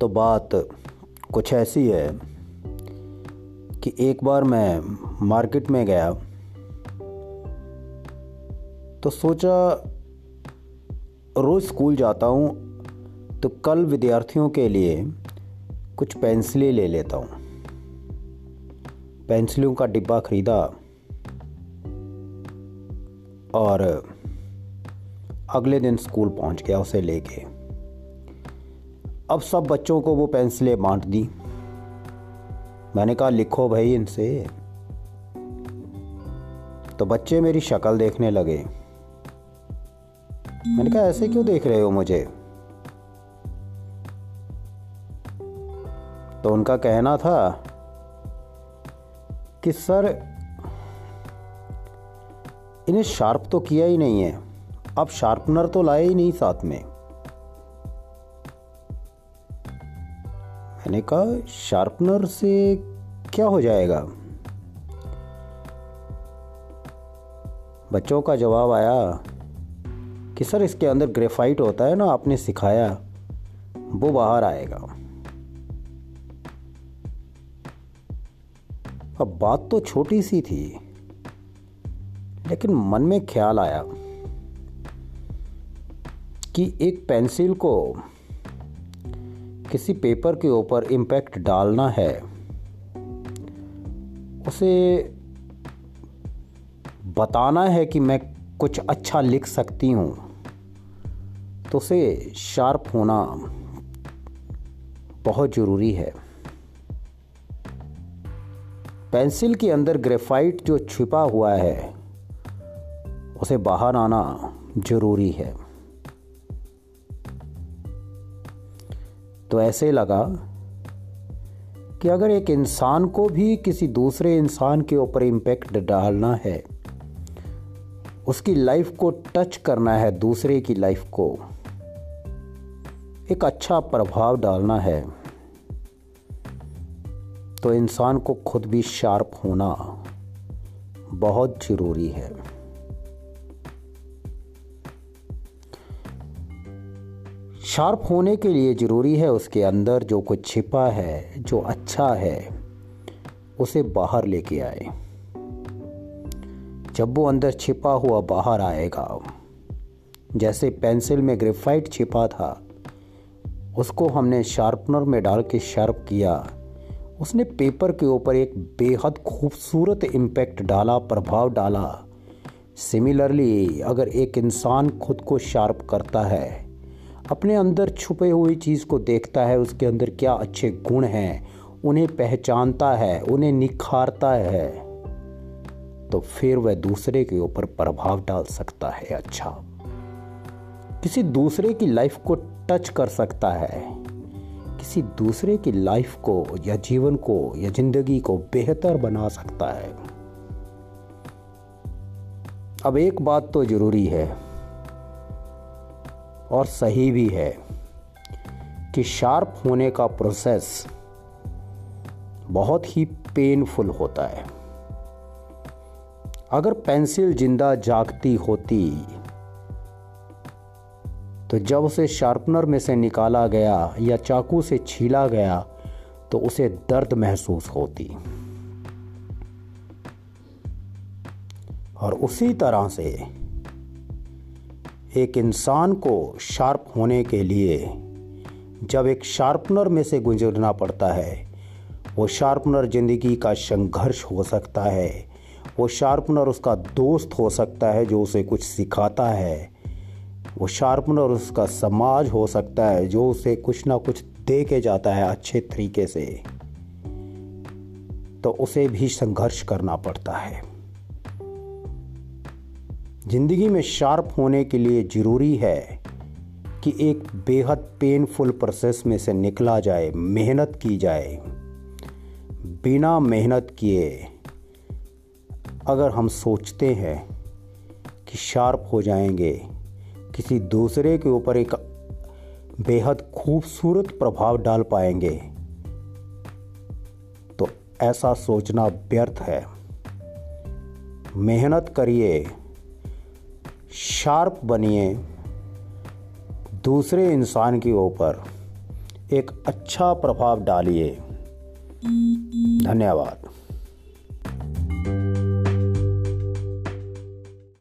तो बात कुछ ऐसी है कि एक बार मैं मार्केट में गया तो सोचा रोज़ स्कूल जाता हूँ तो कल विद्यार्थियों के लिए कुछ पेंसिलें ले लेता हूँ। पेंसिलों का डिब्बा ख़रीदा और अगले दिन स्कूल पहुँच गया उसे लेके। अब सब बच्चों को वो पेंसिलें बांट दी। मैंने कहा, लिखो भाई इनसे। तो बच्चे मेरी शक्ल देखने लगे। मैंने कहा, ऐसे क्यों देख रहे हो मुझे? तो उनका कहना था कि, सर, इन्हें शार्प तो किया ही नहीं है। अब शार्पनर तो लाए ही नहीं साथ में। मैंने कहा शार्पनर से क्या हो जाएगा? बच्चों का जवाब आया, कि सर इसके अंदर ग्रेफाइट होता है ना, आपने सिखाया, वो बाहर आएगा। अब बात तो छोटी सी थी, लेकिन मन में ख्याल आया, कि एक पेंसिल को किसी पेपर के ऊपर इम्पैक्ट डालना है। उसे बताना है कि मैं कुछ अच्छा लिख सकती हूँ। तो उसे शार्प होना बहुत ज़रूरी है। पेंसिल के अंदर ग्रेफाइट जो छिपा हुआ है, उसे बाहर आना ज़रूरी है। तो ऐसे लगा कि अगर एक इंसान को भी किसी दूसरे इंसान के ऊपर इम्पैक्ट डालना है, उसकी लाइफ को टच करना है, दूसरे की लाइफ को, एक अच्छा प्रभाव डालना है तो इंसान को खुद भी शार्प होना बहुत ज़रूरी है। शार्प होने के लिए ज़रूरी है उसके अंदर जो कुछ छिपा है, जो अच्छा है, उसे बाहर लेके आए। जब वो अंदर छिपा हुआ बाहर आएगा, जैसे पेंसिल में ग्रेफाइट छिपा था, उसको हमने शार्पनर में डाल के शार्प किया, उसने पेपर के ऊपर एक बेहद खूबसूरत इम्पैक्ट डाला, प्रभाव डाला। सिमिलरली, अगर एक इंसान खुद को शार्प करता है अपने अंदर छुपे हुई चीज़ को देखता है, उसके अंदर क्या अच्छे गुण हैं, उन्हें पहचानता है, उन्हें निखारता है तो फिर वह दूसरे के ऊपर प्रभाव डाल सकता है। अच्छा किसी दूसरे की लाइफ को टच कर सकता है, किसी दूसरे की लाइफ को, या जीवन को, या ज़िंदगी को बेहतर बना सकता है। अब एक बात तो ज़रूरी है और सही भी है कि शार्प होने का प्रोसेस बहुत ही पेनफुल होता है। अगर पेंसिल ज़िंदा जागती होती तो जब उसे शार्पनर में से निकाला गया या चाकू से छीला गया तो उसे दर्द महसूस होती। और उसी तरह से एक इंसान को शार्प होने के लिए जब एक शार्पनर में से गुजरना पड़ता है, वो शार्पनर ज़िंदगी का संघर्ष हो सकता है, वो शार्पनर उसका दोस्त हो सकता है जो उसे कुछ सिखाता है, वो शार्पनर उसका समाज हो सकता है जो उसे कुछ ना कुछ दे के जाता है अच्छे तरीके से। तो उसे भी संघर्ष करना पड़ता है। ज़िंदगी में शार्प होने के लिए ज़रूरी है कि एक बेहद पेनफुल प्रोसेस में से निकला जाए, मेहनत की जाए। बिना मेहनत किए अगर हम सोचते हैं कि शार्प हो जाएँगे, किसी दूसरे के ऊपर एक बेहद खूबसूरत प्रभाव डाल पाएँगे तो ऐसा सोचना व्यर्थ है। मेहनत करिए। शार्प बनिए दूसरे इंसान के ऊपर एक अच्छा प्रभाव डालिए। धन्यवाद।